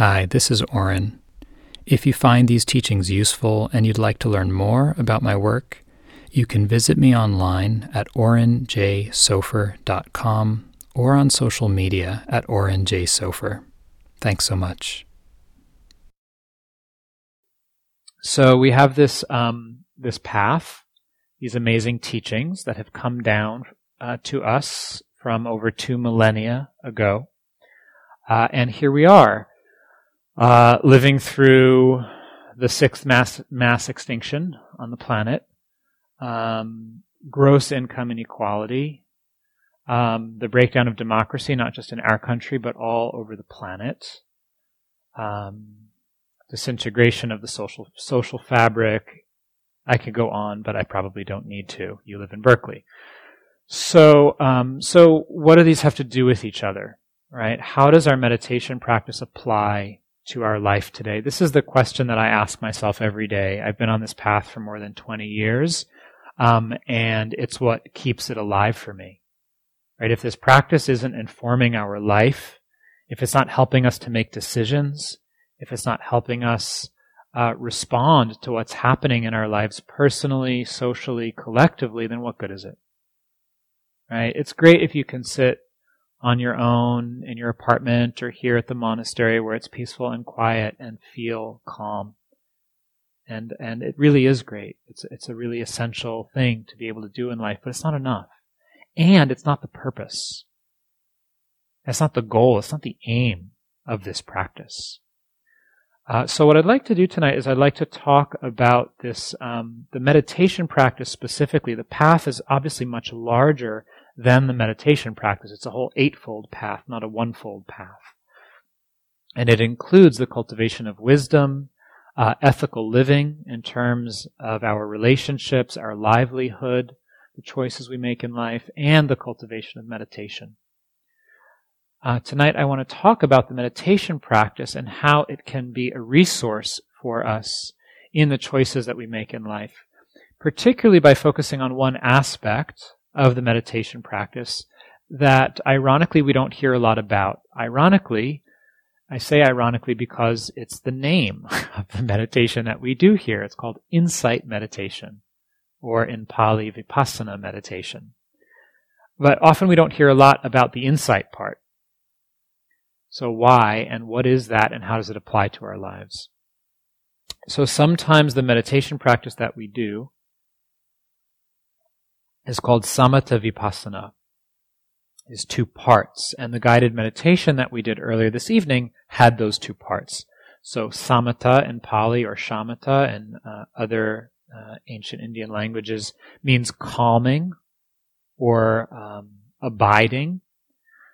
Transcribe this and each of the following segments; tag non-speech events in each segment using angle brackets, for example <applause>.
Hi, this is Oren. If you find these teachings useful and you'd like to learn more about my work, you can visit me online at orenjsofer.com or on social media at orenjsofer. Thanks so much. So we have this um, this path, these amazing teachings that have come down uh, to us from over two millennia ago, uh, and here we are uh, living through the sixth mass mass extinction on the planet, um, gross income inequality, um, the breakdown of democracy, not just in our country but all over the planet, um, disintegration of the social social fabric. I could go on, but I probably don't need to. You live in Berkeley, so um, so what do these have to do with each other? Right? How does our meditation practice apply to our life today? This is the question that I ask myself every day. I've been on this path for more than 20 years, um, and it's what keeps it alive for me. Right? If this practice isn't informing our life, if it's not helping us to make decisions, if it's not helping us uh, respond to what's happening in our lives personally, socially, collectively, then what good is it? Right? It's great if you can sit on your own in your apartment or here at the monastery where it's peaceful and quiet and feel calm. And, and it really is great. It's, it's a really essential thing to be able to do in life, but it's not enough. And it's not the purpose. That's not the goal. It's not the aim of this practice. Uh, so what I'd like to do tonight is I'd like to talk about this, um, the meditation practice specifically. The path is obviously much larger than the meditation practice. It's a whole eightfold path, not a onefold path. And it includes the cultivation of wisdom, uh, ethical living in terms of our relationships, our livelihood, the choices we make in life, and the cultivation of meditation. Uh, tonight, I want to talk about the meditation practice and how it can be a resource for us in the choices that we make in life, particularly by focusing on one aspect of the meditation practice that ironically we don't hear a lot about. Ironically, I say ironically because it's the name <laughs> of the meditation that we do here. It's called insight meditation, or in Pali, vipassana meditation. But often we don't hear a lot about the insight part. So why and what is that and how does it apply to our lives? So sometimes the meditation practice that we do is called Samatha Vipassana. Is two parts, and the guided meditation that we did earlier this evening had those two parts. So Samatha in Pali or Shamatha and uh, other uh, ancient Indian languages means calming or um, abiding.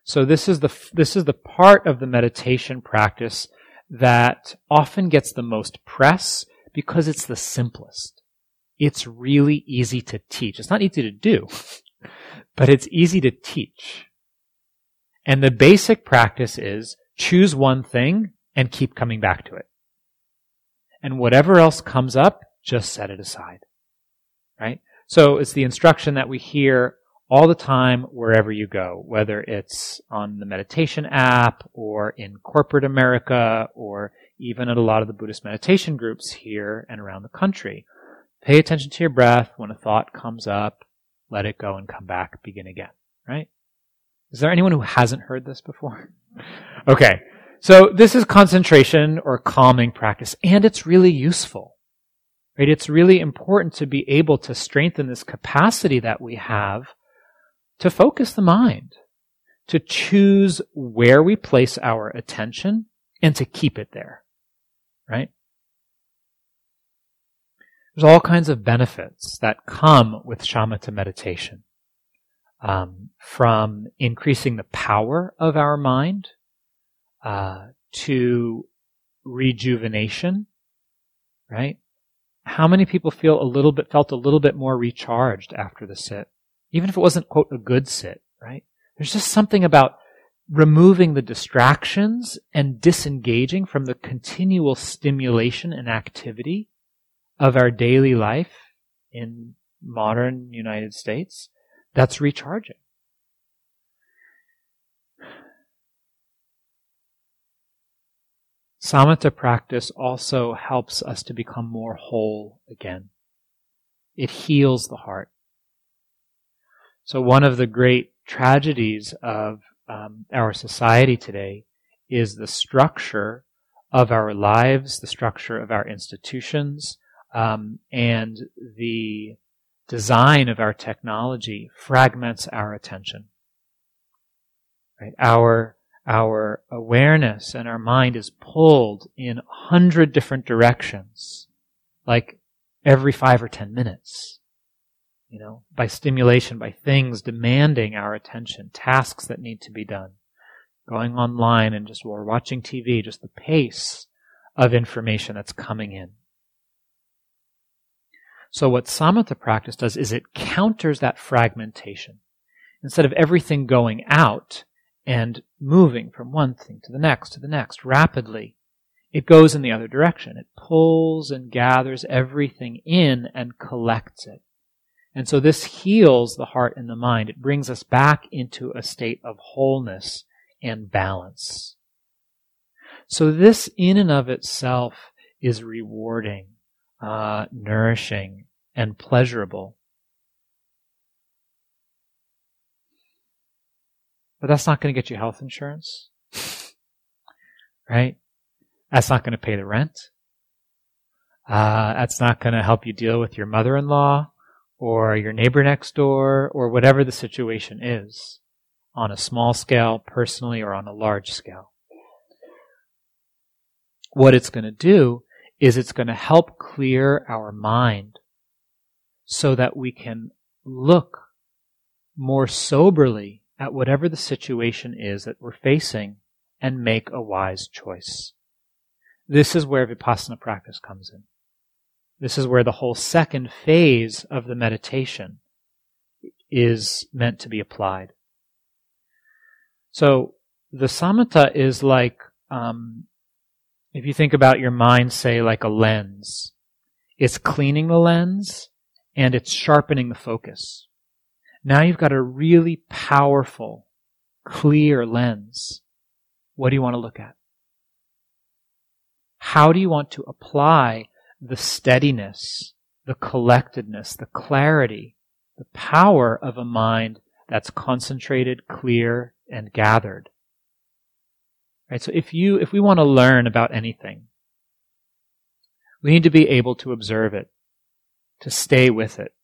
So this is the this is the part of the meditation practice that often gets the most press because it's the simplest it's really easy to teach. It's not easy to do, <laughs> but it's easy to teach. And the basic practice is choose one thing and keep coming back to it. And whatever else comes up, just set it aside. Right? So it's the instruction that we hear all the time wherever you go, whether it's on the meditation app or in corporate America or even at a lot of the Buddhist meditation groups here and around the country. Pay attention to your breath. When a thought comes up, let it go and come back, begin again, right? Is there anyone who hasn't heard this before? <laughs> okay. So this is concentration or calming practice, and it's really useful. Right? It's really important to be able to strengthen this capacity that we have to focus the mind, to choose where we place our attention and to keep it there. Right? There's all kinds of benefits that come with shamatha meditation. Um, from increasing the power of our mind uh, to rejuvenation, right? How many people feel a little bit felt a little bit more recharged after the sit, even if it wasn't quote a good sit, right? There's just something about removing the distractions and disengaging from the continual stimulation and activity of our daily life in modern United States, that's recharging. Samatha practice also helps us to become more whole again. It heals the heart. So one of the great tragedies of um, our society today is the structure of our lives, the structure of our institutions, um, and the design of our technology fragments our attention. Right? Our our awareness and our mind is pulled in a hundred different directions, like every five or ten minutes. You know, by stimulation, by things demanding our attention, tasks that need to be done, going online and just or watching TV, just the pace of information that's coming in. So what samatha practice does is it counters that fragmentation. Instead of everything going out, and moving from one thing to the next to the next rapidly. It goes in the other direction. It pulls and gathers everything in and collects it. And so this heals the heart and the mind. It brings us back into a state of wholeness and balance. So this in and of itself is rewarding, uh, nourishing, and pleasurable. But that's not going to get you health insurance. right? That's not going to pay the rent. Uh, that's not going to help you deal with your mother-in-law or your neighbor next door or whatever the situation is on a small scale, personally, or on a large scale. What it's going to do is it's going to help clear our mind so that we can look more soberly at whatever the situation is that we're facing and make a wise choice. This is where vipassana practice comes in. This is where the whole second phase of the meditation is meant to be applied. So the samatha is like, um, if you think about your mind, say like a lens, it's cleaning the lens and it's sharpening the focus. Now you've got a really powerful, clear lens. What do you want to look at? How do you want to apply the steadiness, the collectedness, the clarity, the power of a mind that's concentrated, clear, and gathered? Right? So if you, if we want to learn about anything, we need to be able to observe it, to stay with it.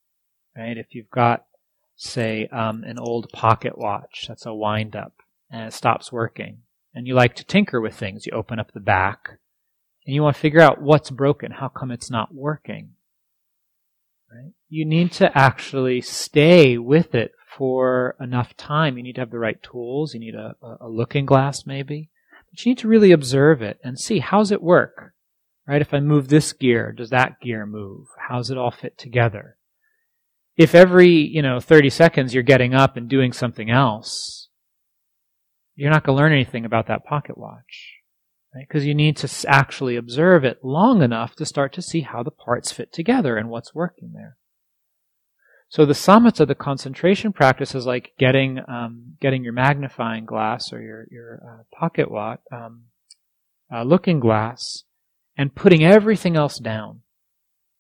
Right? If you've got say, um, an old pocket watch that's a wind up and it stops working. And you like to tinker with things. You open up the back and you want to figure out what's broken. How come it's not working? Right? You need to actually stay with it for enough time. You need to have the right tools. You need a, a looking glass maybe. But you need to really observe it and see how's it work? Right? If I move this gear, does that gear move? How's it all fit together? if every, you know, 30 seconds you're getting up and doing something else, you're not going to learn anything about that pocket watch. Because right? you need to actually observe it long enough to start to see how the parts fit together and what's working there. So the samatha of the concentration practice, is like getting um, getting your magnifying glass or your your uh, pocket watch um, uh, looking glass and putting everything else down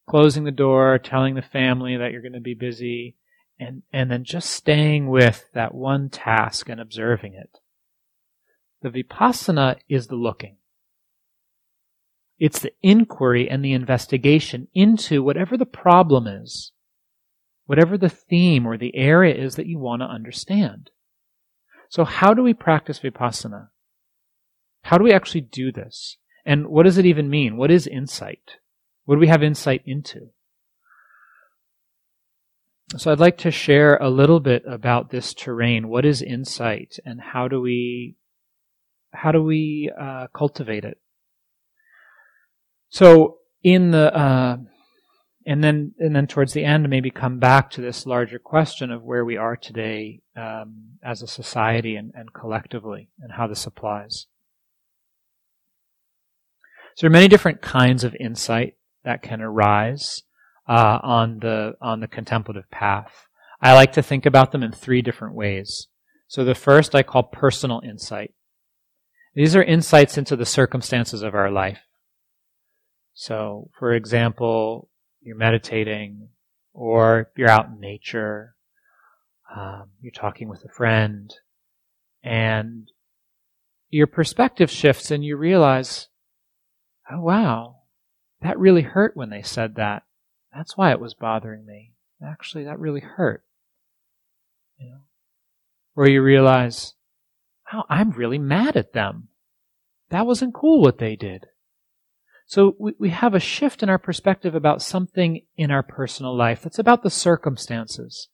closing the door, telling the family that you're going to be busy, and, and then just staying with that one task and observing it. The vipassana is the looking. It's the inquiry and the investigation into whatever the problem is, whatever the theme or the area is that you want to understand. So how do we practice vipassana? How do we actually do this? And what does it even mean? What is insight? What do we have insight into? So I'd like to share a little bit about this terrain. What is insight, and how do we how do we uh, cultivate it? So in the uh, and then and then towards the end, maybe come back to this larger question of where we are today um, as a society and, and collectively, and how this applies. So there are many different kinds of insight that can arise uh, on the on the contemplative path. I like to think about them in three different ways. So the first I call personal insight, These are insights into the circumstances of our life. So, for example, you're meditating, or you're out in nature, um, you're talking with a friend, and your perspective shifts and you realize, oh wow, that really hurt when they said that. That's why it was bothering me. Actually, that really hurt. You know? Where you realize, wow, I'm really mad at them. That wasn't cool what they did. So we, we have a shift in our perspective about something in our personal life that's about the circumstances.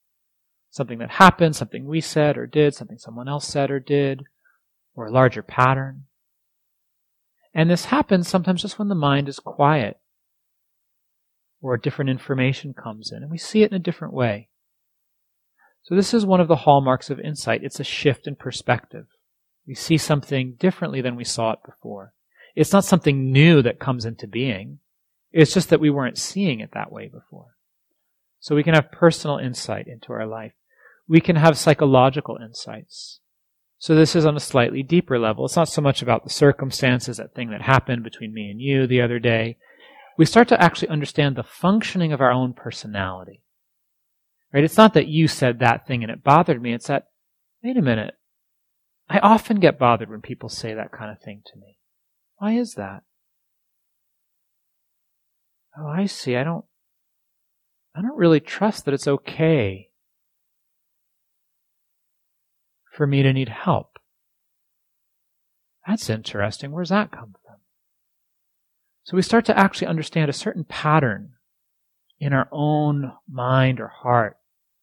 Something that happened, something we said or did, something someone else said or did, or a larger pattern. And this happens sometimes just when the mind is quiet or a different information comes in and we see it in a different way. So this is one of the hallmarks of insight. It's a shift in perspective. We see something differently than we saw it before. It's not something new that comes into being. It's just that we weren't seeing it that way before. So we can have personal insight into our life. We can have psychological insights. So this is on a slightly deeper level. It's not so much about the circumstances, that thing that happened between me and you the other day. We start to actually understand the functioning of our own personality. Right? It's not that you said that thing and it bothered me. It's that, wait a minute. I often get bothered when people say that kind of thing to me. Why is that? Oh, I see. I don't, I don't really trust that it's okay for me to need help. That's interesting. Where's that come from? So we start to actually understand a certain pattern in our own mind or heart.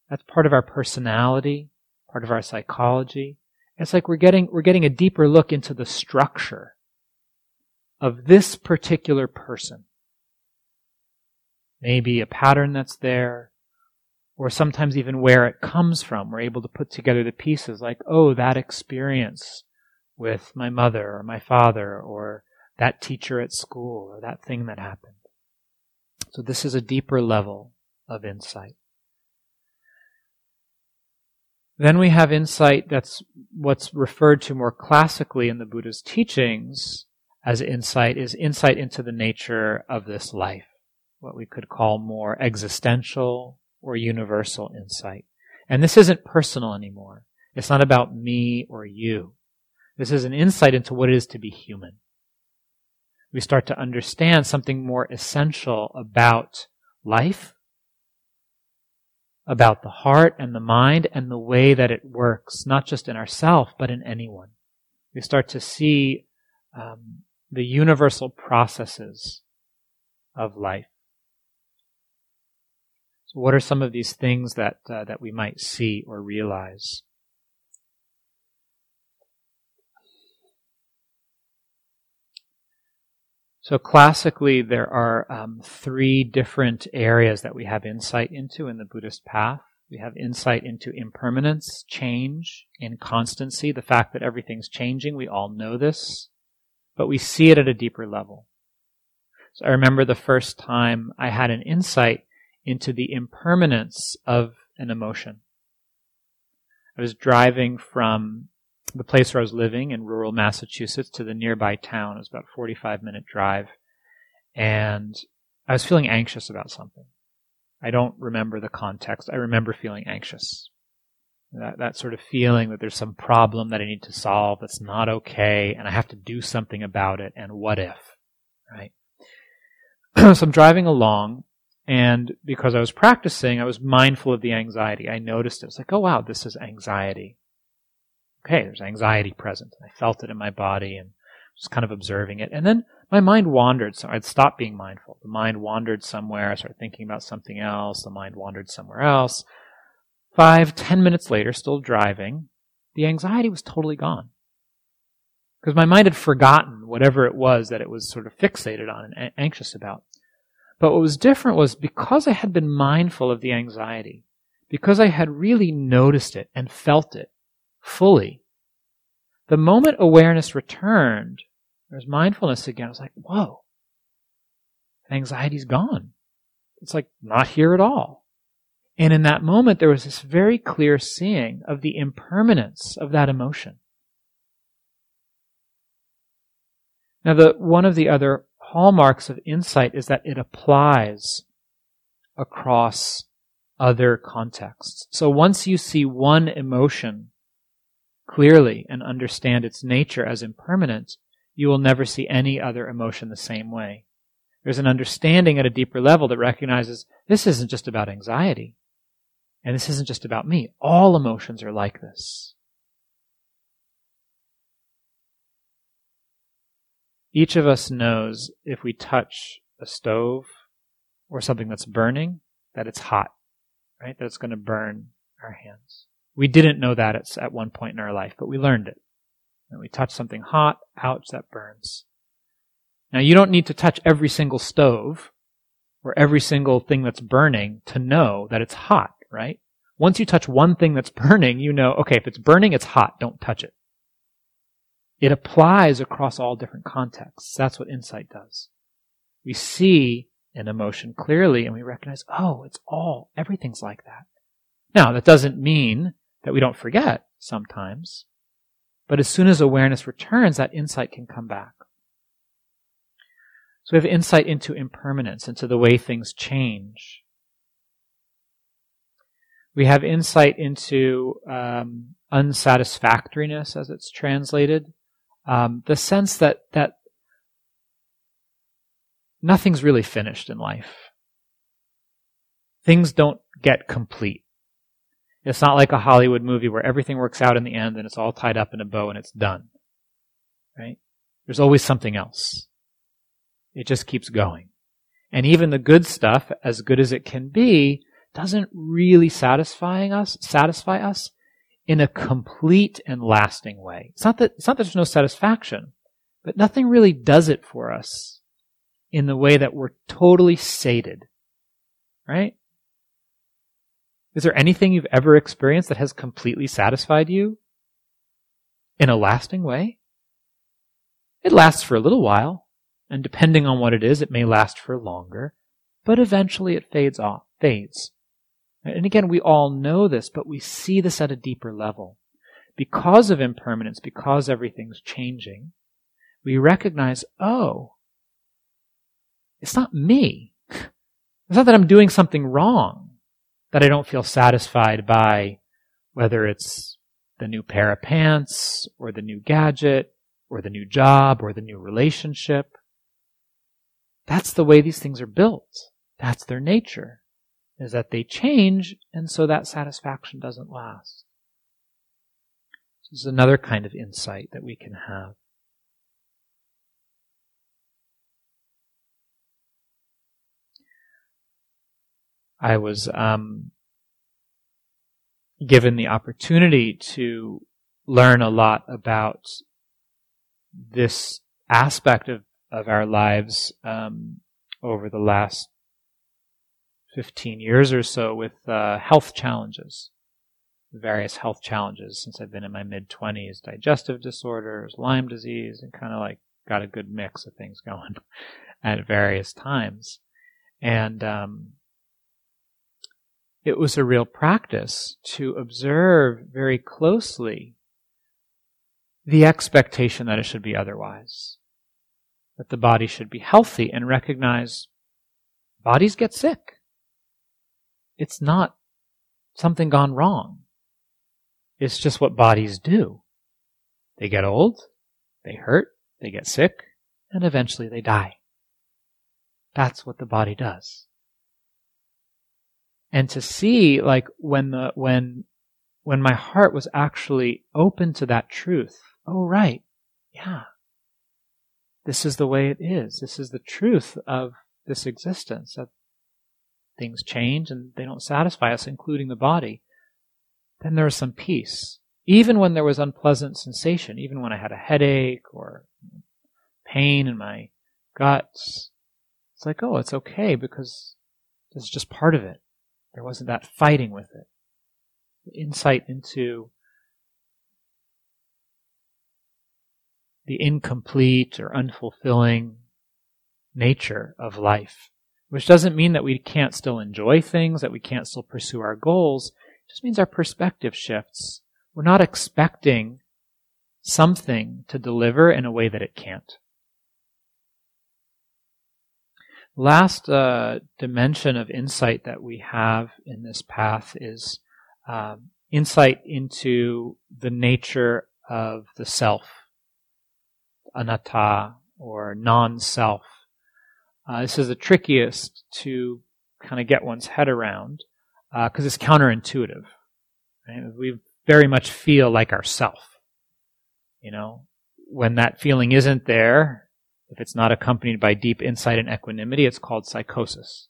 That's part of our personality, part of our psychology. It's like we're getting, we're getting a deeper look into the structure of this particular person. Maybe a pattern that's there, or sometimes even where it comes from. We're able to put together the pieces like, oh, that experience with my mother or my father or that teacher at school or that thing that happened. So this is a deeper level of insight. Then we have insight that's what's referred to more classically in the Buddha's teachings as insight is insight into the nature of this life. What we could call more existential or universal insight. And this isn't personal anymore. It's not about me or you. This is an insight into what it is to be human. We start to understand something more essential about life, about the heart and the mind and the way that it works, not just in ourself, but in anyone. We start to see um, the universal processes of life. So what are some of these things that uh, that we might see or realize? So classically, there are um, three different areas that we have insight into in the Buddhist path. We have insight into impermanence, change, inconstancy, the fact that everything's changing. We all know this, but we see it at a deeper level. So I remember the first time I had an insight into the impermanence of an emotion. I was driving from the place where I was living in rural Massachusetts to the nearby town. It was about a 45 minute drive. And I was feeling anxious about something. I don't remember the context. I remember feeling anxious. That, that sort of feeling that there's some problem that I need to solve that's not okay and I have to do something about it and what if, right? <clears throat> so I'm driving along and because I was practicing, I was mindful of the anxiety. I noticed it. It's like, oh wow, this is anxiety. Okay, there's anxiety present. I felt it in my body and just kind of observing it. And then my mind wandered. So I'd stopped being mindful. The mind wandered somewhere. I started thinking about something else. The mind wandered somewhere else. Five, ten minutes later, still driving, the anxiety was totally gone. Because my mind had forgotten whatever it was that it was sort of fixated on and anxious about. But what was different was because I had been mindful of the anxiety, because I had really noticed it and felt it fully, the moment awareness returned, there was mindfulness again. I was like, whoa, anxiety's gone. It's like not here at all. And in that moment, there was this very clear seeing of the impermanence of that emotion. Now, the, one of the other hallmarks of insight is that it applies across other contexts. So once you see one emotion clearly and understand its nature as impermanent, you will never see any other emotion the same way. There's an understanding at a deeper level that recognizes this isn't just about anxiety. And this isn't just about me. All emotions are like this. Each of us knows if we touch a stove or something that's burning, that it's hot, right? That it's going to burn our hands. We didn't know that at, at one point in our life, but we learned it. And we touch something hot, ouch, that burns. Now you don't need to touch every single stove or every single thing that's burning to know that it's hot, right? Once you touch one thing that's <laughs> burning, you know, okay, if it's burning, it's hot, don't touch it. It applies across all different contexts. That's what insight does. We see an emotion clearly and we recognize, oh, it's all, everything's like that. Now, that doesn't mean that we don't forget sometimes, but as soon as awareness returns, that insight can come back. So we have insight into impermanence, into the way things change. We have insight into um, unsatisfactoriness, as it's translated, um, the sense that that nothing's really finished in life. Things don't get complete. It's not like a Hollywood movie where everything works out in the end and it's all tied up in a bow and it's done. Right? There's always something else. It just keeps going. And even the good stuff, as good as it can be, doesn't really satisfying us, satisfy us in a complete and lasting way. It's not that, it's not that there's no satisfaction, but nothing really does it for us in the way that we're totally sated. Right? Is there anything you've ever experienced that has completely satisfied you in a lasting way? It lasts for a little while, and depending on what it is, it may last for longer, but eventually it fades off, fades. And again, we all know this, but we see this at a deeper level. Because of impermanence, because everything's changing, we recognize, oh, it's not me. <laughs> It's not that I'm doing something wrong, that I don't feel satisfied by whether it's the new pair of pants, or the new gadget, or the new job, or the new relationship. That's the way these things are built. That's their nature is that they change, and so that satisfaction doesn't last. This is another kind of insight that we can have. I was um, given the opportunity to learn a lot about this aspect of, of our lives um, over the last 15 years or so with uh, health challenges, various health challenges since I've been in my mid 20s, digestive disorders, Lyme disease, and kind of like got a good mix of things going <laughs> at various times. And um, it was a real practice to observe very closely the expectation that it should be otherwise, that the body should be healthy and recognize bodies get sick it's not something gone wrong. It's just what bodies do. They get old, they hurt, they get sick, and eventually they die. That's what the body does. And to see, like, when the, when, when my heart was actually open to that truth, oh, right, yeah. This is the way it is. This is the truth of this existence, that things change and they don't satisfy us, including the body, then there is some peace. Even when there was unpleasant sensation, even when I had a headache or pain in my guts, it's like, oh, it's okay because this is just part of it. There wasn't that fighting with it. Insight into the incomplete or unfulfilling nature of life which doesn't mean that we can't still enjoy things, that we can't still pursue our goals. It just means our perspective shifts. We're not expecting something to deliver in a way that it can't. last uh, dimension of insight that we have in this path is um, insight into the nature of the self, anatta, or non-self. Uh, this is the trickiest to kind of get one's head around because uh, it's counterintuitive. Right? We very much feel like ourself. You know, when that feeling isn't there, if it's not accompanied by deep insight and equanimity, it's called psychosis.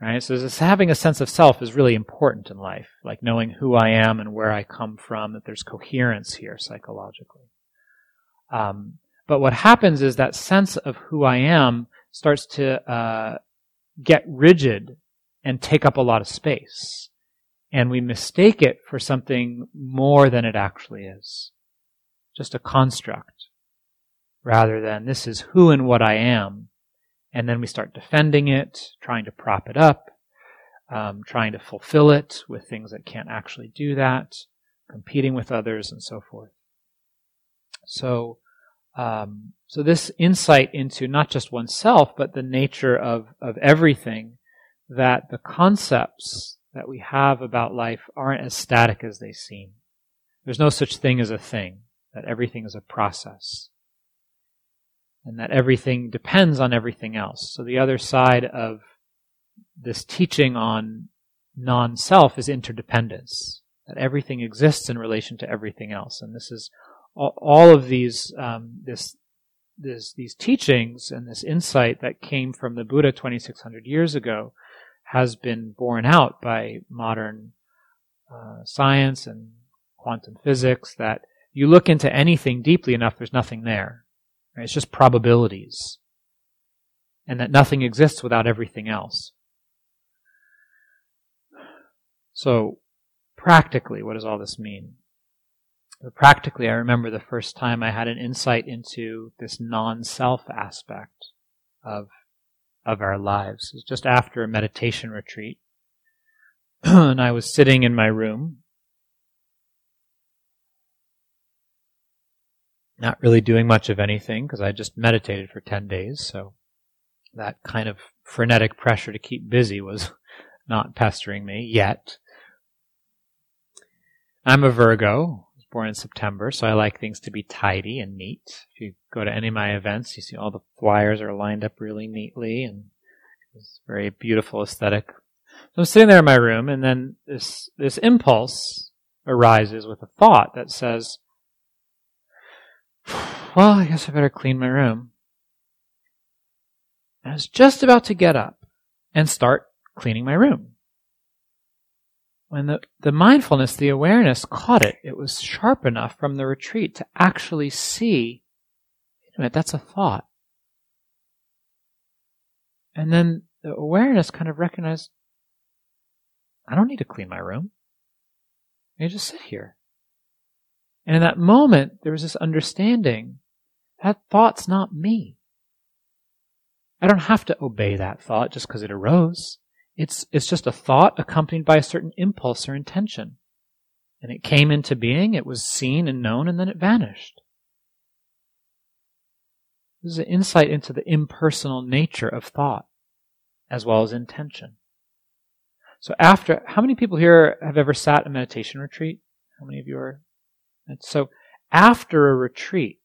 Right? So this having a sense of self is really important in life, like knowing who I am and where I come from, that there's coherence here psychologically. Um, but what happens is that sense of who I am starts to uh, get rigid and take up a lot of space. And we mistake it for something more than it actually is. Just a construct. Rather than this is who and what I am. And then we start defending it, trying to prop it up, um, trying to fulfill it with things that can't actually do that, competing with others, and so forth. So, um, so this insight into not just oneself, but the nature of, of everything, that the concepts that we have about life aren't as static as they seem. There's no such thing as a thing, that everything is a process. And that everything depends on everything else. So the other side of this teaching on non-self is interdependence. That everything exists in relation to everything else. And this is all, of these, um, this, this, these teachings and this insight that came from the Buddha 2600 years ago has been borne out by modern uh, science and quantum physics that you look into anything deeply enough, there's nothing there. Right? It's just probabilities. And that nothing exists without everything else. So, practically, what does all this mean? Practically, I remember the first time I had an insight into this non-self aspect of of our lives. It was just after a meditation retreat. <clears throat> and I was sitting in my room, not really doing much of anything because I just meditated for 10 days. So that kind of frenetic pressure to keep busy was <laughs> not pestering me yet. I'm a Virgo born in September, so I like things to be tidy and neat. If you go to any of my events, you see all the flyers are lined up really neatly and it's very beautiful aesthetic. So I'm sitting there in my room and then this, this impulse arises with a thought that says, well, I guess I better clean my room. I was just about to get up and start cleaning my room when the, the mindfulness, the awareness caught it, it was sharp enough from the retreat to actually see, wait a minute, that's a thought. And then the awareness kind of recognized, I don't need to clean my room. I just sit here. And in that moment, there was this understanding that thought's not me. I don't have to obey that thought just because it arose. It's, it's just a thought accompanied by a certain impulse or intention. And it came into being, it was seen and known, and then it vanished. This is an insight into the impersonal nature of thought, as well as intention. So after, how many people here have ever sat a meditation retreat? How many of you are? And so after a retreat,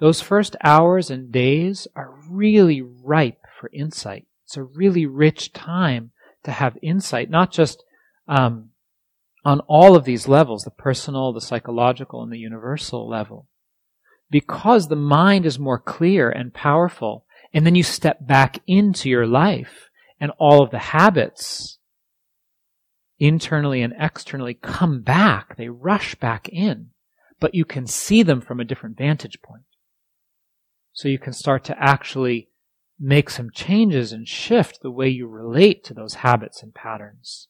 those first hours and days are really ripe for insight. It's a really rich time to have insight, not just um, on all of these levels the personal, the psychological, and the universal level. Because the mind is more clear and powerful, and then you step back into your life, and all of the habits, internally and externally, come back. They rush back in, but you can see them from a different vantage point. So you can start to actually make some changes and shift the way you relate to those habits and patterns.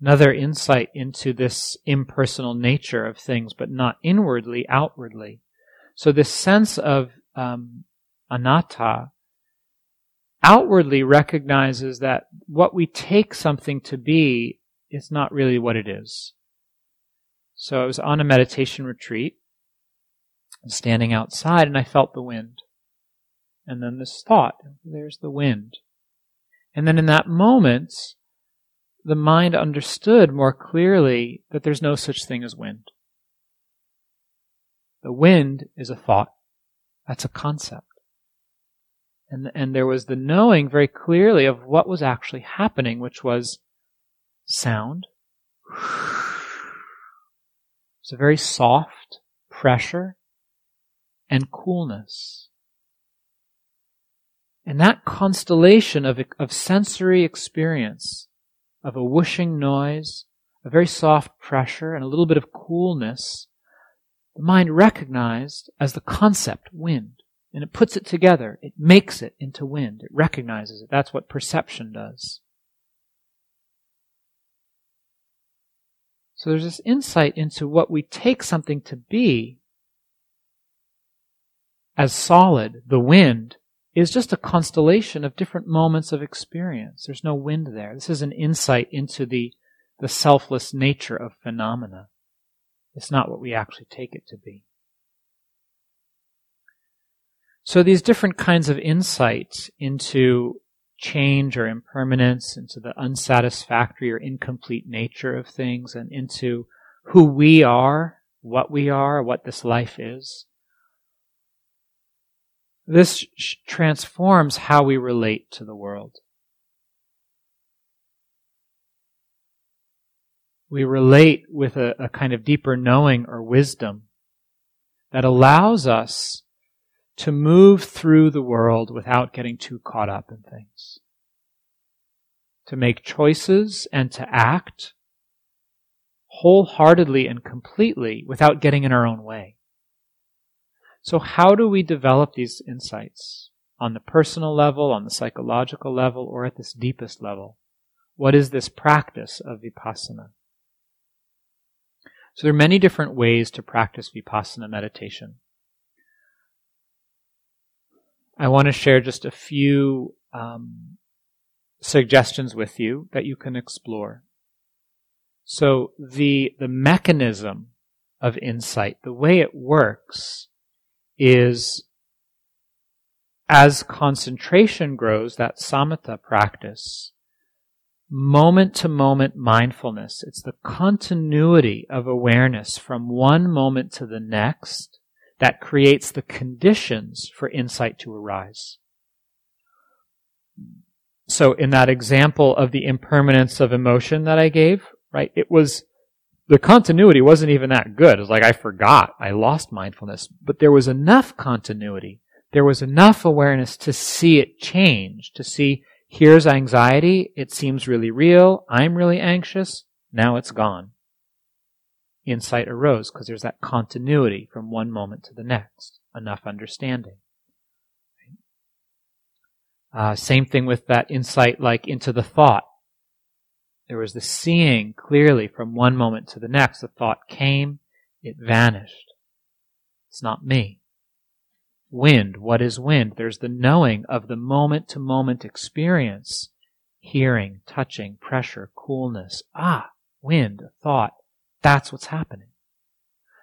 Another insight into this impersonal nature of things, but not inwardly, outwardly. So this sense of um, anatta outwardly recognizes that what we take something to be is not really what it is. So I was on a meditation retreat, standing outside, and I felt the wind. And then this thought, there's the wind. And then in that moment, the mind understood more clearly that there's no such thing as wind. The wind is a thought. That's a concept. And, and there was the knowing very clearly of what was actually happening, which was sound. It's a very soft pressure and coolness. And that constellation of, of sensory experience, of a whooshing noise, a very soft pressure, and a little bit of coolness, the mind recognized as the concept wind. And it puts it together. It makes it into wind. It recognizes it. That's what perception does. So there's this insight into what we take something to be as solid, the wind, is just a constellation of different moments of experience. There's no wind there. This is an insight into the, the selfless nature of phenomena. It's not what we actually take it to be. So these different kinds of insights into change or impermanence, into the unsatisfactory or incomplete nature of things, and into who we are, what we are, what this life is, this transforms how we relate to the world. We relate with a, a kind of deeper knowing or wisdom that allows us to move through the world without getting too caught up in things. To make choices and to act wholeheartedly and completely without getting in our own way. So how do we develop these insights? On the personal level, on the psychological level, or at this deepest level? What is this practice of vipassana? So there are many different ways to practice vipassana meditation. I want to share just a few um, suggestions with you that you can explore. So the the mechanism of insight, the way it works, is as concentration grows, that samatha practice, moment to moment mindfulness, it's the continuity of awareness from one moment to the next that creates the conditions for insight to arise. So in that example of the impermanence of emotion that I gave, right, it was the continuity wasn't even that good. It was like I forgot. I lost mindfulness. But there was enough continuity. There was enough awareness to see it change, to see here's anxiety. It seems really real. I'm really anxious. Now it's gone. Insight arose because there's that continuity from one moment to the next. Enough understanding. Uh, same thing with that insight like into the thought there was the seeing clearly from one moment to the next. The thought came, it vanished. It's not me. Wind, what is wind? There's the knowing of the moment to moment experience. Hearing, touching, pressure, coolness. Ah, wind, thought. That's what's happening.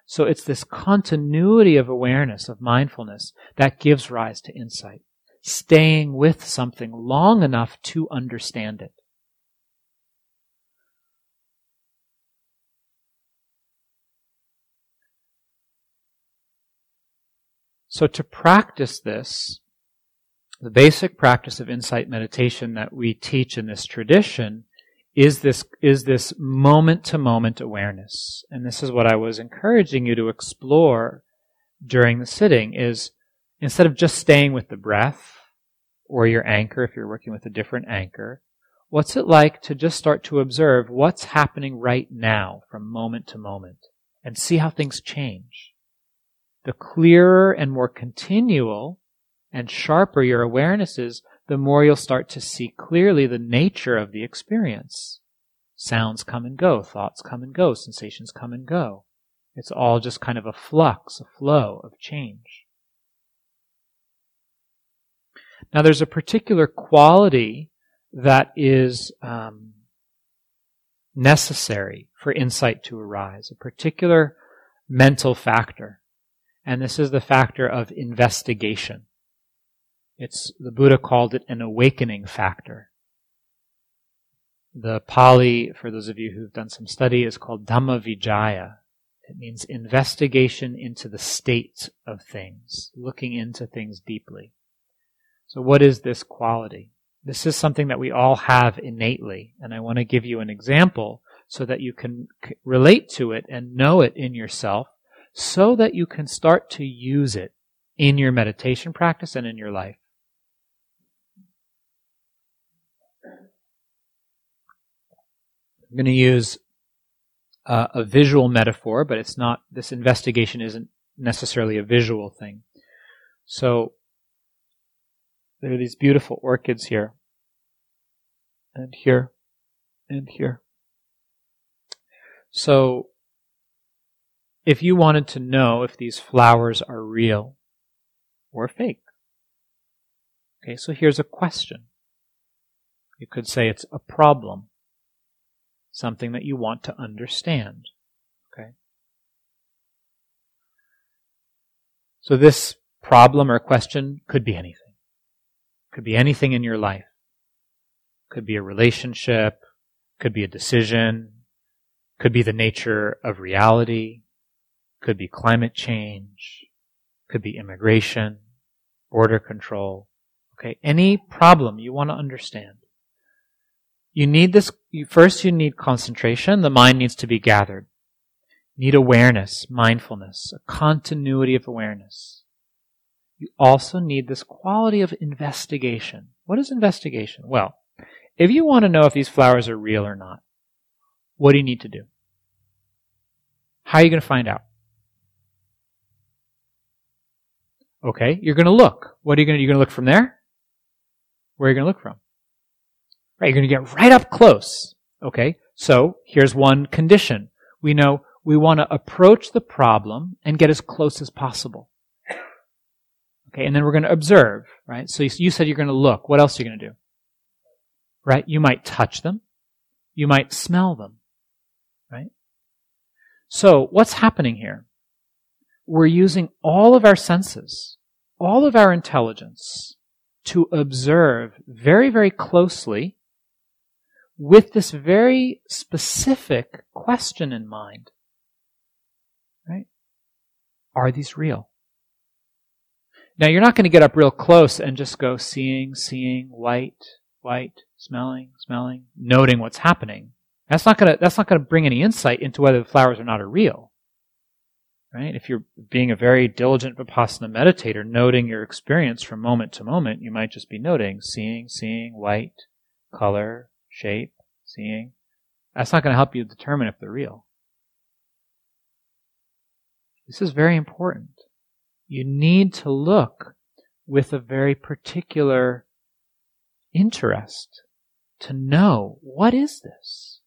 So it's this continuity of awareness, of mindfulness, that gives rise to insight. Staying with something long enough to understand it. So to practice this, the basic practice of insight meditation that we teach in this tradition is this, is this moment to moment awareness. And this is what I was encouraging you to explore during the sitting is instead of just staying with the breath or your anchor, if you're working with a different anchor, what's it like to just start to observe what's happening right now from moment to moment and see how things change? the clearer and more continual and sharper your awareness is, the more you'll start to see clearly the nature of the experience. Sounds come and go, thoughts come and go, sensations come and go. It's all just kind of a flux, a flow of change. Now there's a particular quality that is um, necessary for insight to arise, a particular mental factor. And this is the factor of investigation. It's, the Buddha called it an awakening factor. The Pali, for those of you who've done some study, is called Dhamma Vicaya. It means investigation into the state of things, looking into things deeply. So what is this quality? This is something that we all have innately, and I want to give you an example so that you can relate to it and know it in yourself so that you can start to use it in your meditation practice and in your life. I'm going to use uh, a visual metaphor, but it's not, this investigation isn't necessarily a visual thing. So, there are these beautiful orchids here, and here, and here. So, if you wanted to know if these flowers are real or fake, okay, so here's a question. You could say it's a problem, something that you want to understand, okay? So this problem or question could be anything. Could be anything in your life. Could be a relationship, could be a decision, could be the nature of reality, could be climate change, could be immigration, border control. Okay, any problem you want to understand. You need this, you, first you need concentration, the mind needs to be gathered. You need awareness, mindfulness, a continuity of awareness you also need this quality of investigation. What is investigation? Well, if you want to know if these flowers are real or not, what do you need to do? How are you going to find out? Okay, you're going to look. What are you going to, you're going to look from there? Where are you going to look from? Right, you're going to get right up close. Okay, so here's one condition. We know we want to approach the problem and get as close as possible. Okay, and then we're going to observe, right? So you said you're going to look. What else are you going to do? Right? You might touch them. You might smell them. Right? So what's happening here? We're using all of our senses, all of our intelligence to observe very, very closely with this very specific question in mind. Right? Are these real? Now you're not going to get up real close and just go seeing, seeing, white, white, smelling, smelling, noting what's happening. That's not going to, that's not going to bring any insight into whether the flowers are not are real. Right? If you're being a very diligent Vipassana meditator, noting your experience from moment to moment, you might just be noting, seeing, seeing, white, color, shape, seeing. That's not going to help you determine if they're real. This is very important you need to look with a very particular interest to know what is this?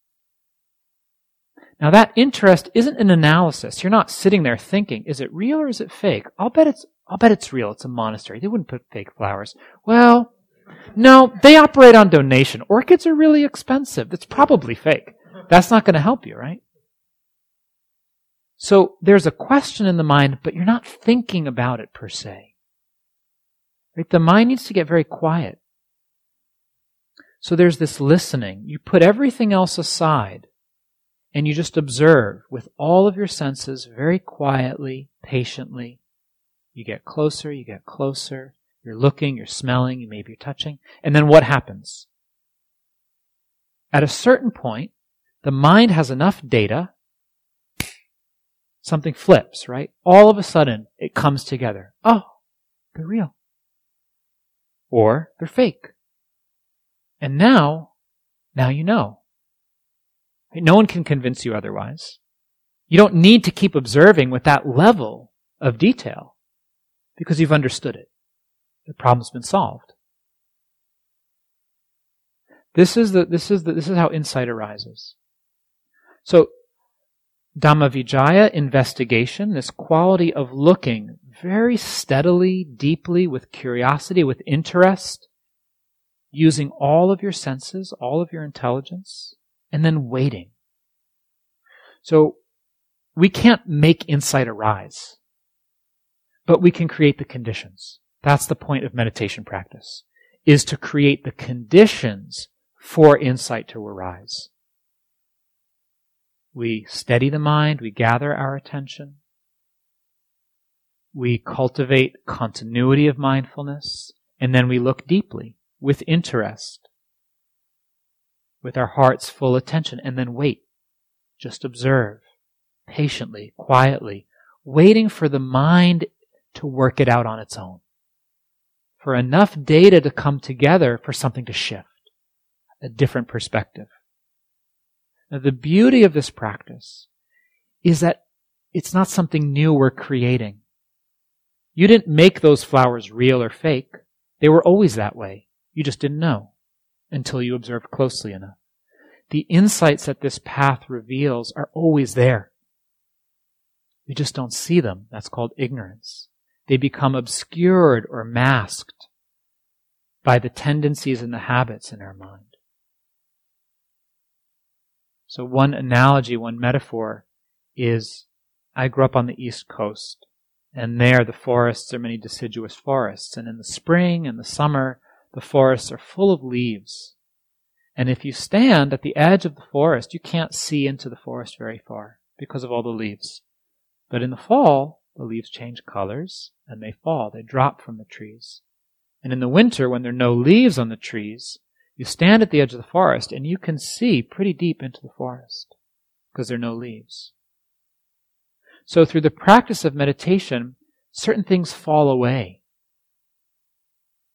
Now that interest isn't an analysis. You're not sitting there thinking, is it real or is it fake? I'll bet it's, I'll bet it's real. It's a monastery. They wouldn't put fake flowers. Well, no, they operate on donation. Orchids are really expensive. It's probably fake. That's not going to help you, right? So there's a question in the mind, but you're not thinking about it per se. Right? The mind needs to get very quiet. So there's this listening. You put everything else aside and you just observe with all of your senses very quietly, patiently. You get closer, you get closer. You're looking, you're smelling, you maybe you're touching. And then what happens? At a certain point, the mind has enough data something flips, right? All of a sudden, it comes together. Oh, they're real. Or they're fake. And now, now you know. No one can convince you otherwise. You don't need to keep observing with that level of detail because you've understood it. The problem's been solved. This is the, this is the, this is how insight arises. So Dhammavicaya investigation, this quality of looking very steadily, deeply, with curiosity, with interest, using all of your senses, all of your intelligence, and then waiting. So we can't make insight arise, but we can create the conditions. That's the point of meditation practice, is to create the conditions for insight to arise. We steady the mind, we gather our attention, we cultivate continuity of mindfulness, and then we look deeply with interest, with our heart's full attention, and then wait. Just observe patiently, quietly, waiting for the mind to work it out on its own. For enough data to come together for something to shift, a different perspective. Now, the beauty of this practice is that it's not something new we're creating. You didn't make those flowers real or fake. They were always that way. You just didn't know until you observed closely enough. The insights that this path reveals are always there. We just don't see them. That's called ignorance. They become obscured or masked by the tendencies and the habits in our mind. So one analogy, one metaphor is I grew up on the East Coast. And there the forests are many deciduous forests. And in the spring and the summer, the forests are full of leaves. And if you stand at the edge of the forest, you can't see into the forest very far because of all the leaves. But in the fall, the leaves change colors and they fall. They drop from the trees. And in the winter, when there are no leaves on the trees, you stand at the edge of the forest and you can see pretty deep into the forest because there are no leaves. So through the practice of meditation, certain things fall away.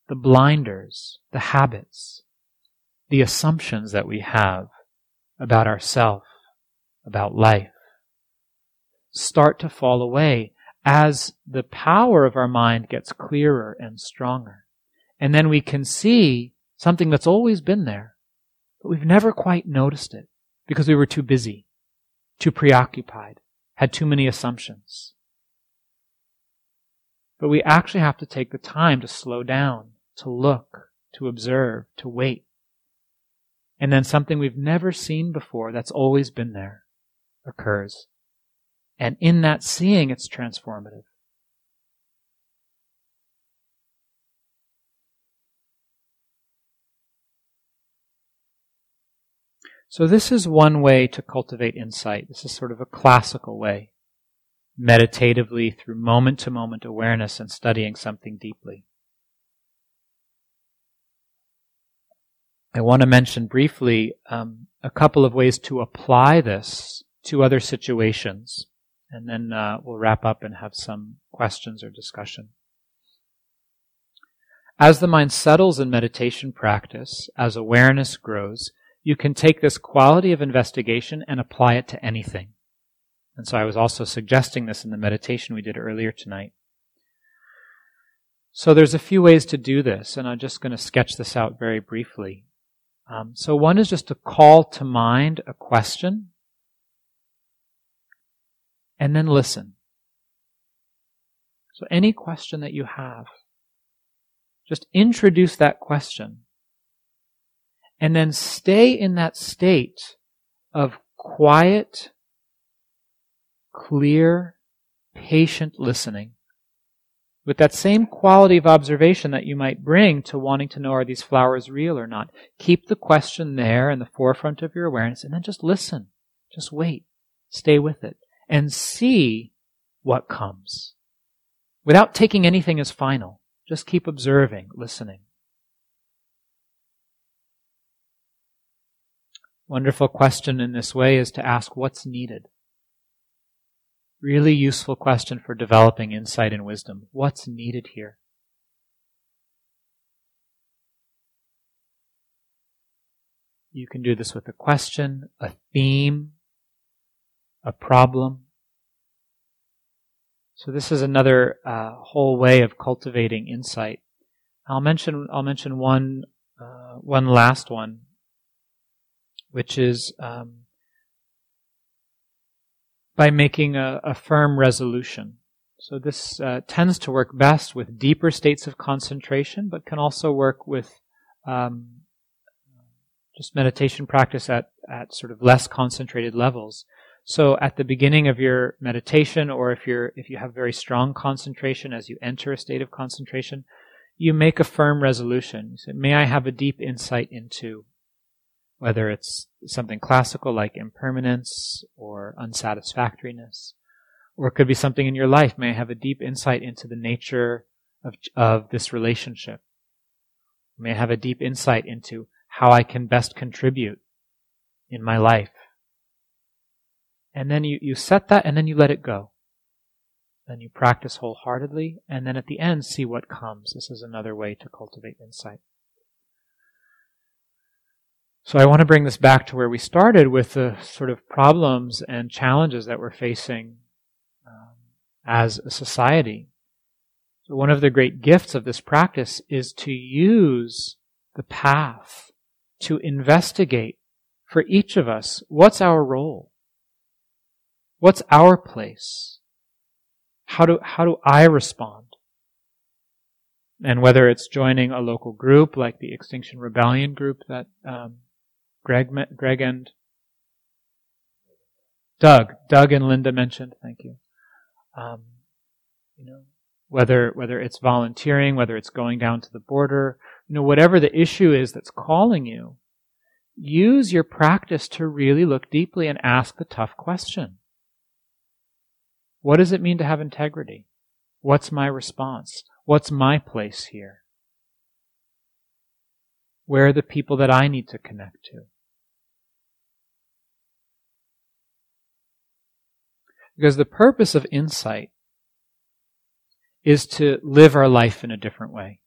The blinders, the habits, the assumptions that we have about ourself, about life, start to fall away as the power of our mind gets clearer and stronger. And then we can see something that's always been there, but we've never quite noticed it because we were too busy, too preoccupied, had too many assumptions. But we actually have to take the time to slow down, to look, to observe, to wait. And then something we've never seen before that's always been there occurs. And in that seeing, it's transformative. So this is one way to cultivate insight. This is sort of a classical way, meditatively through moment to moment awareness and studying something deeply. I want to mention briefly um, a couple of ways to apply this to other situations, and then uh, we'll wrap up and have some questions or discussion. As the mind settles in meditation practice, as awareness grows, you can take this quality of investigation and apply it to anything. And so I was also suggesting this in the meditation we did earlier tonight. So there's a few ways to do this, and I'm just going to sketch this out very briefly. Um, so one is just to call to mind a question and then listen. So any question that you have, just introduce that question and then stay in that state of quiet, clear, patient listening with that same quality of observation that you might bring to wanting to know are these flowers real or not. Keep the question there in the forefront of your awareness and then just listen. Just wait. Stay with it and see what comes without taking anything as final. Just keep observing, listening. Wonderful question in this way is to ask what's needed. Really useful question for developing insight and wisdom. What's needed here? You can do this with a question, a theme, a problem. So this is another uh, whole way of cultivating insight. I'll mention I'll mention one uh, one last one which is um, by making a, a, firm resolution. So this uh, tends to work best with deeper states of concentration, but can also work with um, just meditation practice at, at sort of less concentrated levels. So at the beginning of your meditation, or if you're, if you have very strong concentration as you enter a state of concentration, you make a firm resolution. You say, may I have a deep insight into whether it's something classical like impermanence or unsatisfactoriness, or it could be something in your life. May have a deep insight into the nature of, of this relationship. May have a deep insight into how I can best contribute in my life. And then you, you set that and then you let it go. Then you practice wholeheartedly and then at the end see what comes. This is another way to cultivate insight. So I want to bring this back to where we started with the sort of problems and challenges that we're facing um, as a society. So one of the great gifts of this practice is to use the path to investigate for each of us what's our role? What's our place? How do, how do I respond? And whether it's joining a local group like the Extinction Rebellion group that um, Greg, Greg and Doug, Doug and Linda mentioned. Thank you. Um, you know, whether whether it's volunteering, whether it's going down to the border, you know, whatever the issue is that's calling you, use your practice to really look deeply and ask the tough question. What does it mean to have integrity? What's my response? What's my place here? Where are the people that I need to connect to? Because the purpose of insight is to live our life in a different way.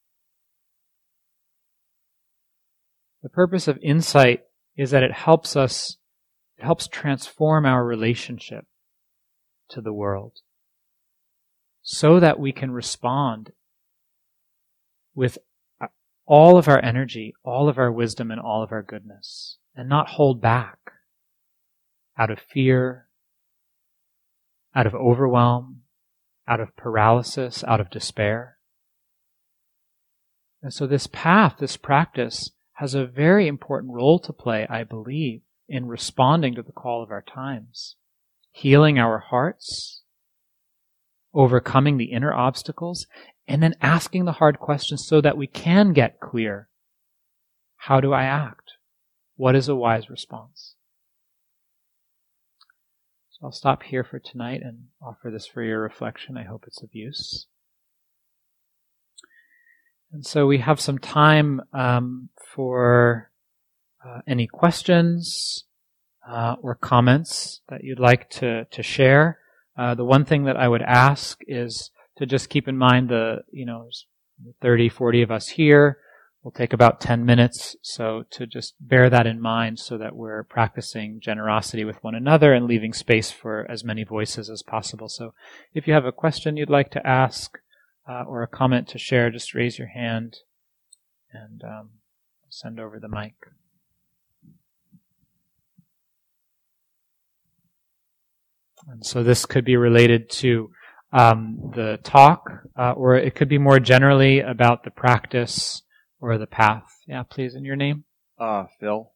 The purpose of insight is that it helps us, it helps transform our relationship to the world so that we can respond with uh, all of our energy, all of our wisdom, and all of our goodness, and not hold back out of fear, out of overwhelm, out of paralysis, out of despair. And so this path, this practice, has a very important role to play, I believe, in responding to the call of our times, healing our hearts, overcoming the inner obstacles, and then asking the hard questions so that we can get clear. How do I act? What is a wise response? I'll stop here for tonight and offer this for your reflection. I hope it's of use. And so we have some time um, for uh, any questions uh, or comments that you'd like to, to share. Uh, the one thing that I would ask is to just keep in mind the, you know, 30, 40 of us here. We'll take about 10 minutes. So to just bear that in mind so that we're practicing generosity with one another and leaving space for as many voices as possible. So if you have a question you'd like to ask uh, or a comment to share, just raise your hand and um, send over the mic. And so this could be related to um, the talk, uh, or it could be more generally about the practice or the path. Yeah, please, in your name? Uh, Phil.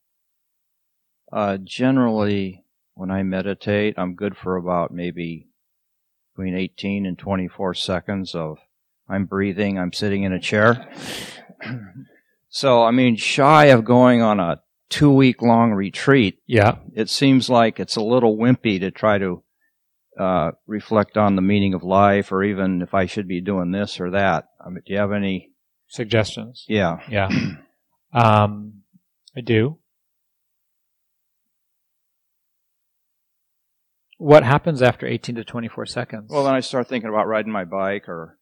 Uh, generally, when I meditate, I'm good for about maybe between 18 and 24 seconds of I'm breathing, I'm sitting in a chair. <clears throat> so, I mean, shy of going on a two week long retreat. Yeah. It seems like it's a little wimpy to try to uh, reflect on the meaning of life, or even if I should be doing this or that. I mean, do you have any suggestions? Yeah, yeah. <clears throat> um, I do. What happens after 18 to 24 seconds? Well, then I start thinking about riding my bike, or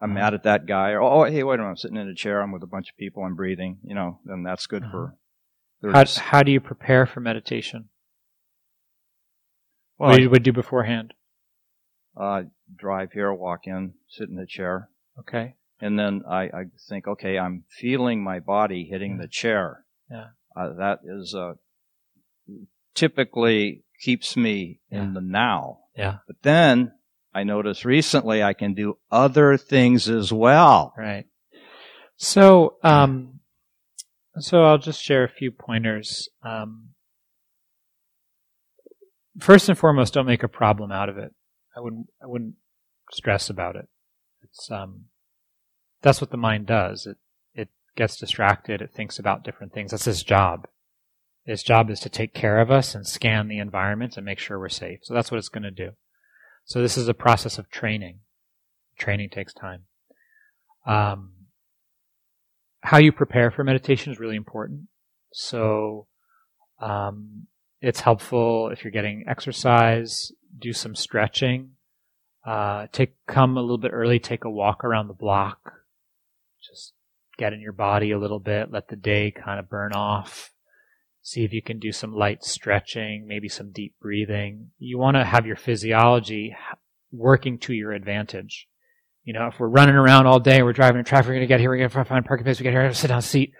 I'm uh-huh. mad at that guy, or oh, hey, wait a minute, I'm sitting in a chair, I'm with a bunch of people, I'm breathing. You know, then that's good uh-huh. for. How, how do you prepare for meditation? Well, what you would do beforehand? Uh, drive here, walk in, sit in the chair. Okay. And then I, I think, okay, I'm feeling my body hitting the chair. Yeah. Uh, that is uh, typically keeps me yeah. in the now. Yeah. But then I noticed recently I can do other things as well. Right. So, um, so I'll just share a few pointers. Um, first and foremost, don't make a problem out of it. I wouldn't, I wouldn't stress about it. It's, um, that's what the mind does. It, it gets distracted. It thinks about different things. That's its job. Its job is to take care of us and scan the environment and make sure we're safe. So that's what it's going to do. So this is a process of training. Training takes time. Um, how you prepare for meditation is really important. So, um, it's helpful if you're getting exercise, do some stretching, uh, take, come a little bit early, take a walk around the block, just get in your body a little bit, let the day kind of burn off. See if you can do some light stretching, maybe some deep breathing. You want to have your physiology working to your advantage. You know, if we're running around all day, we're driving in traffic, we're going to get here, we're going to find a parking place, we get here, sit down, seat.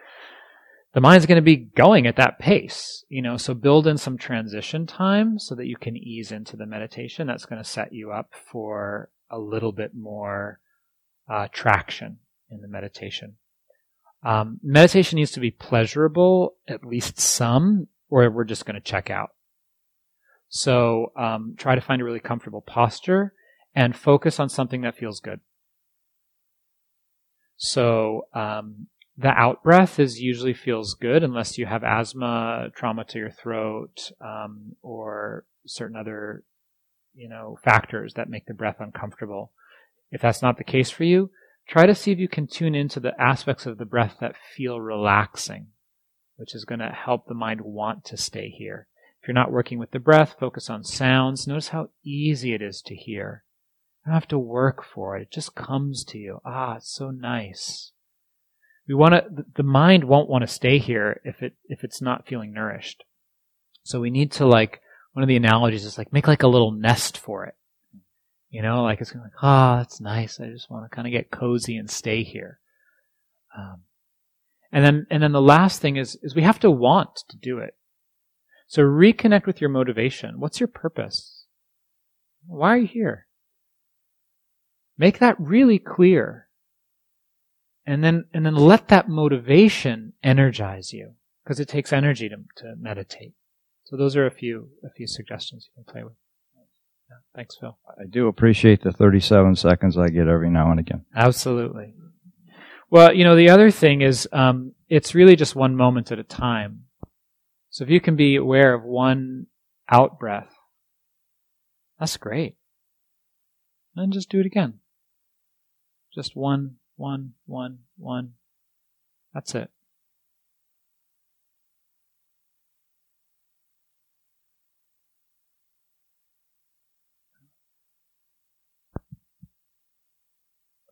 The mind's going to be going at that pace, you know, so build in some transition time so that you can ease into the meditation. That's going to set you up for a little bit more uh, traction in the meditation. Um, meditation needs to be pleasurable, at least some, or we're just going to check out. So um, try to find a really comfortable posture and focus on something that feels good. So um, the out breath is usually feels good unless you have asthma, trauma to your throat, um, or certain other you know factors that make the breath uncomfortable. If that's not the case for you, try to see if you can tune into the aspects of the breath that feel relaxing, which is going to help the mind want to stay here. If you're not working with the breath, focus on sounds. Notice how easy it is to hear. You don't have to work for it. It just comes to you. Ah, it's so nice. We want to, the mind won't want to stay here if it, if it's not feeling nourished. So we need to like, one of the analogies is like, make like a little nest for it. You know, like it's like, ah, oh, that's nice. I just want to kind of get cozy and stay here. Um, and then, and then the last thing is, is we have to want to do it. So reconnect with your motivation. What's your purpose? Why are you here? Make that really clear. And then, and then let that motivation energize you because it takes energy to, to meditate. So those are a few, a few suggestions you can play with. Yeah, thanks, Phil. I do appreciate the 37 seconds I get every now and again. Absolutely. Well, you know, the other thing is, um, it's really just one moment at a time. So if you can be aware of one out breath, that's great. And just do it again. Just one, one, one, one. That's it.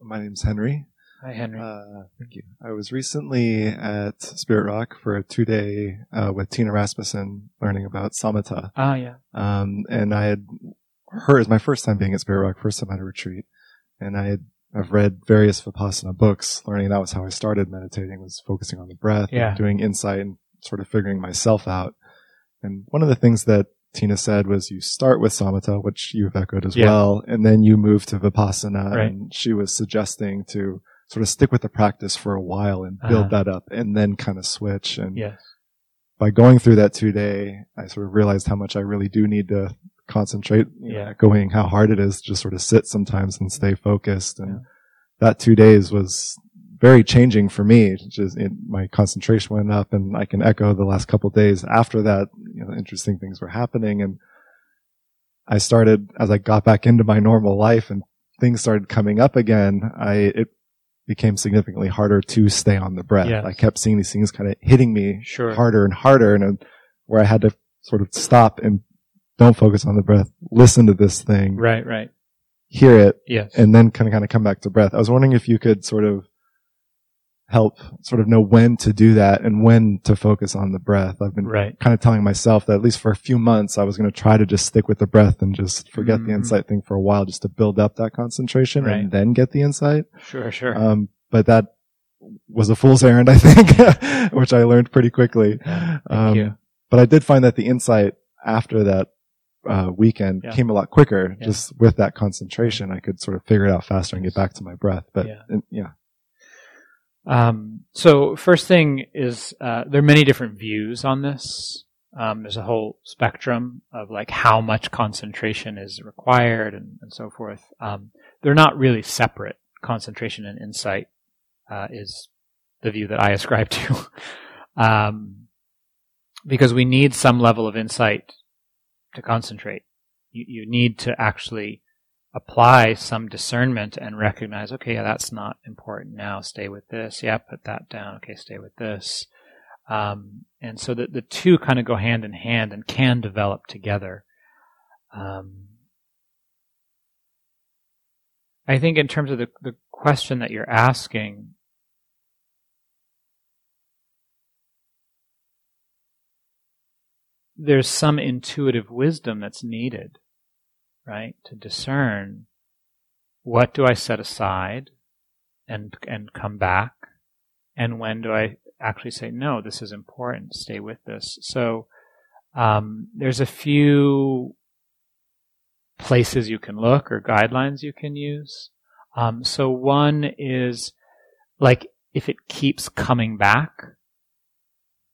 My name's Henry. Hi, Henry. Uh, thank you. I was recently at Spirit Rock for a two day uh, with Tina Rasmussen learning about samatha. Ah, yeah. Um, and I had heard, it was my first time being at Spirit Rock, first time at a retreat. And I had I've read various Vipassana books, learning that was how I started meditating, was focusing on the breath, yeah. doing insight and sort of figuring myself out. And one of the things that Tina said was you start with samatha, which you've echoed as yeah. well, and then you move to Vipassana. Right. And she was suggesting to sort of stick with the practice for a while and build uh-huh. that up and then kind of switch. And yes. by going through that two day, I sort of realized how much I really do need to concentrate, yeah. know, going how hard it is to just sort of sit sometimes and stay focused. And yeah. that two days was very changing for me. Just it, my concentration went up and I can echo the last couple days after that, you know, interesting things were happening. And I started, as I got back into my normal life and things started coming up again, I, it became significantly harder to stay on the breath. Yes. I kept seeing these things kind of hitting me sure. harder and harder and uh, where I had to sort of stop and don't focus on the breath. Listen to this thing. Right, right. Hear it. Yes. And then kind of kind of come back to breath. I was wondering if you could sort of help sort of know when to do that and when to focus on the breath. I've been right. kind of telling myself that at least for a few months, I was going to try to just stick with the breath and just forget mm-hmm. the insight thing for a while just to build up that concentration right. and then get the insight. Sure, sure. Um, but that was a fool's errand, I think, <laughs> which I learned pretty quickly. Yeah, um. But I did find that the insight after that uh, weekend yeah. came a lot quicker. Yeah. Just with that concentration, I could sort of figure it out faster and get back to my breath. But yeah. yeah. Um, so first thing is uh, there are many different views on this. Um, there's a whole spectrum of like how much concentration is required and, and so forth. Um, they're not really separate. Concentration and insight uh, is the view that I ascribe to, <laughs> um, because we need some level of insight to concentrate. You, you need to actually apply some discernment and recognize, okay, yeah, that's not important now. Stay with this. Yeah, put that down. Okay, stay with this. Um, and so that the two kind of go hand in hand and can develop together. Um, I think in terms of the, the question that you're asking, there's some intuitive wisdom that's needed, right? To discern what do I set aside and, and come back? And when do I actually say, no, this is important, stay with this. So, um, there's a few places you can look or guidelines you can use. Um, so one is like if it keeps coming back,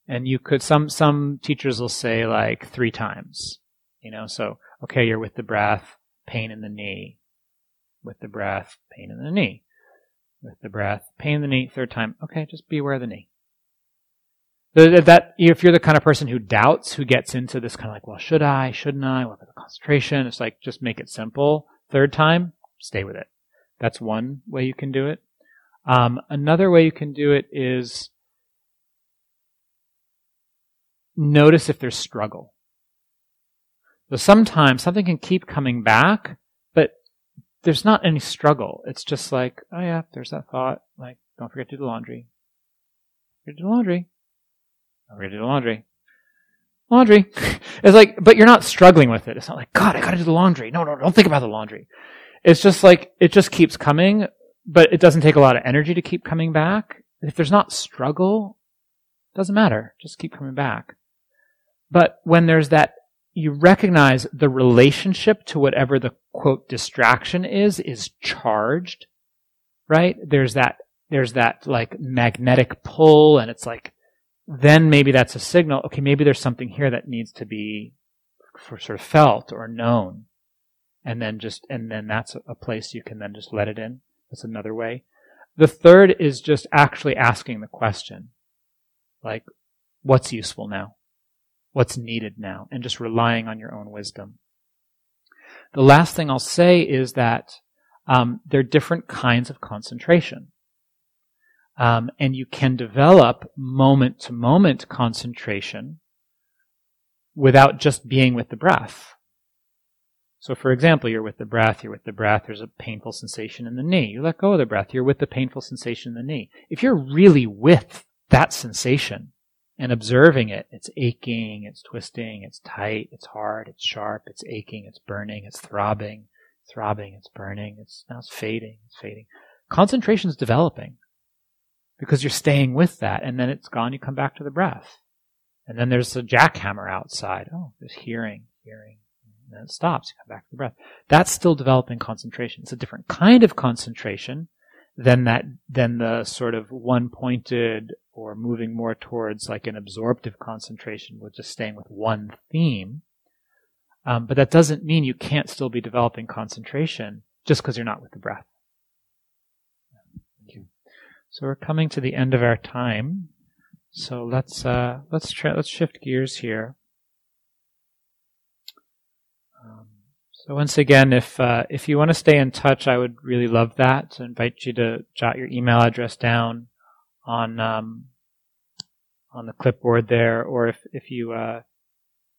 and you could some some teachers will say like three times, you know. So okay, you're with the breath, pain in the knee, with the breath, pain in the knee, with the breath, pain in the knee. Third time, okay, just be aware of the knee that if you're the kind of person who doubts, who gets into this kind of like, well, should I, shouldn't I? What about the concentration? It's like just make it simple. Third time, stay with it. That's one way you can do it. Um, another way you can do it is notice if there's struggle. So sometimes something can keep coming back, but there's not any struggle. It's just like, oh yeah, there's that thought. Like, don't forget to do the laundry. Forget to do the laundry. I'm ready to do the laundry. Laundry. <laughs> it's like, but you're not struggling with it. It's not like, God, I gotta do the laundry. No, no, don't think about the laundry. It's just like, it just keeps coming, but it doesn't take a lot of energy to keep coming back. If there's not struggle, doesn't matter. Just keep coming back. But when there's that, you recognize the relationship to whatever the quote distraction is, is charged, right? There's that, there's that like magnetic pull and it's like, then maybe that's a signal. Okay, maybe there's something here that needs to be sort of felt or known. And then just, and then that's a place you can then just let it in. That's another way. The third is just actually asking the question. Like, what's useful now? What's needed now? And just relying on your own wisdom. The last thing I'll say is that um, there are different kinds of concentration. Um, and you can develop moment to moment concentration without just being with the breath. So, for example, you're with the breath, you're with the breath, there's a painful sensation in the knee. You let go of the breath, you're with the painful sensation in the knee. If you're really with that sensation and observing it, it's aching, it's twisting, it's tight, it's hard, it's sharp, it's aching, it's burning, it's throbbing, throbbing, it's burning, it's now it's fading, it's fading. Concentration is developing because you're staying with that and then it's gone. You come back to the breath. And then there's a jackhammer outside. Oh, there's hearing, hearing. And then it stops. You come back to the breath. That's still developing concentration. It's a different kind of concentration than that, than the sort of one pointed or moving more towards like an absorptive concentration with just staying with one theme. Um, but that doesn't mean you can't still be developing concentration just because you're not with the breath. Thank you. So we're coming to the end of our time. So let's uh, let's try, let's shift gears here. So once again, if uh, if you want to stay in touch, I would really love that. To invite you to jot your email address down on um, on the clipboard there, or if if you uh,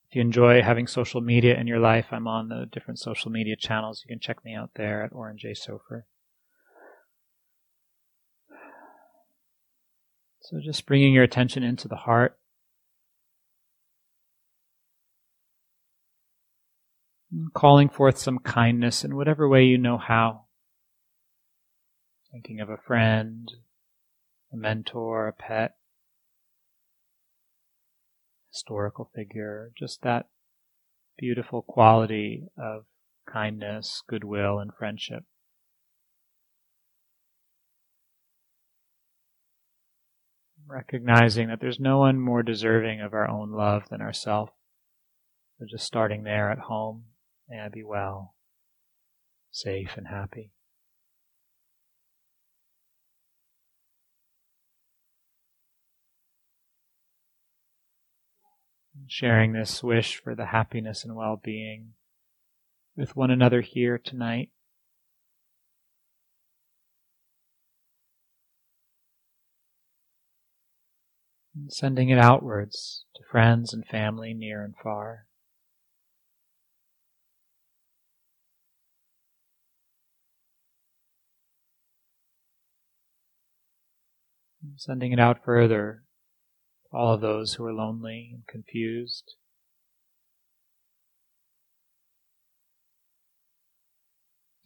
if you enjoy having social media in your life, I'm on the different social media channels. You can check me out there at Oren Jay Sofer. So just bringing your attention into the heart. Calling forth some kindness in whatever way you know how. Thinking of a friend, a mentor, a pet, historical figure, just that beautiful quality of kindness, goodwill, and friendship. recognizing that there's no one more deserving of our own love than ourselves. So just starting there at home, may I be well, safe, and happy. Sharing this wish for the happiness and well being with one another here tonight. And sending it outwards to friends and family near and far. Sending it out further to all of those who are lonely and confused.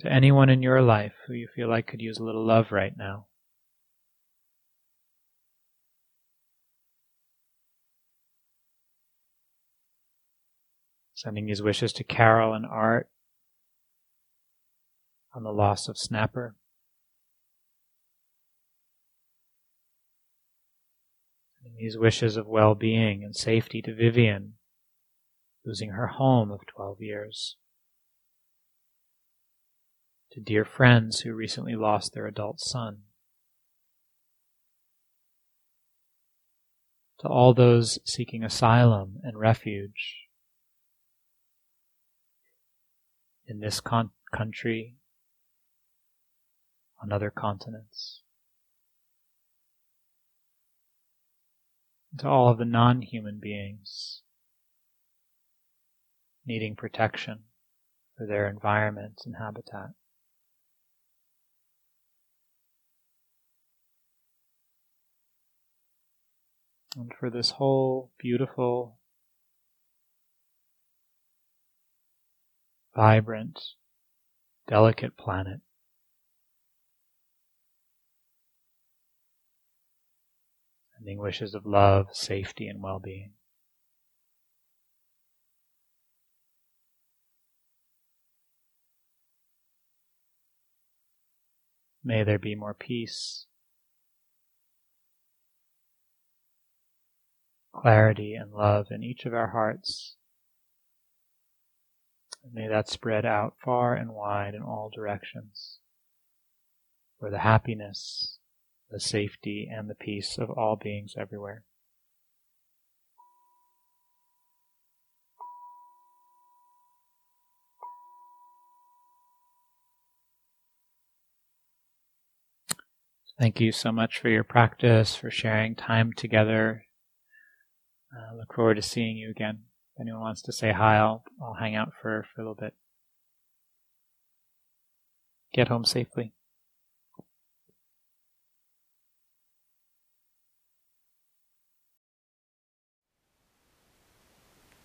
To anyone in your life who you feel like could use a little love right now. Sending these wishes to Carol and Art on the loss of Snapper. Sending these wishes of well being and safety to Vivian, losing her home of 12 years. To dear friends who recently lost their adult son. To all those seeking asylum and refuge in this con- country, on other continents. To all of the non human beings needing protection for their environment and habitat. And for this whole beautiful vibrant, delicate planet. Sending wishes of love, safety, and well being. May there be more peace, clarity, and love in each of our hearts and may that spread out far and wide in all directions for the happiness, the safety, and the peace of all beings everywhere. Thank you so much for your practice, for sharing time together. Uh, look forward to seeing you again. If anyone wants to say hi, I'll, I'll hang out for, for a little bit. Get home safely.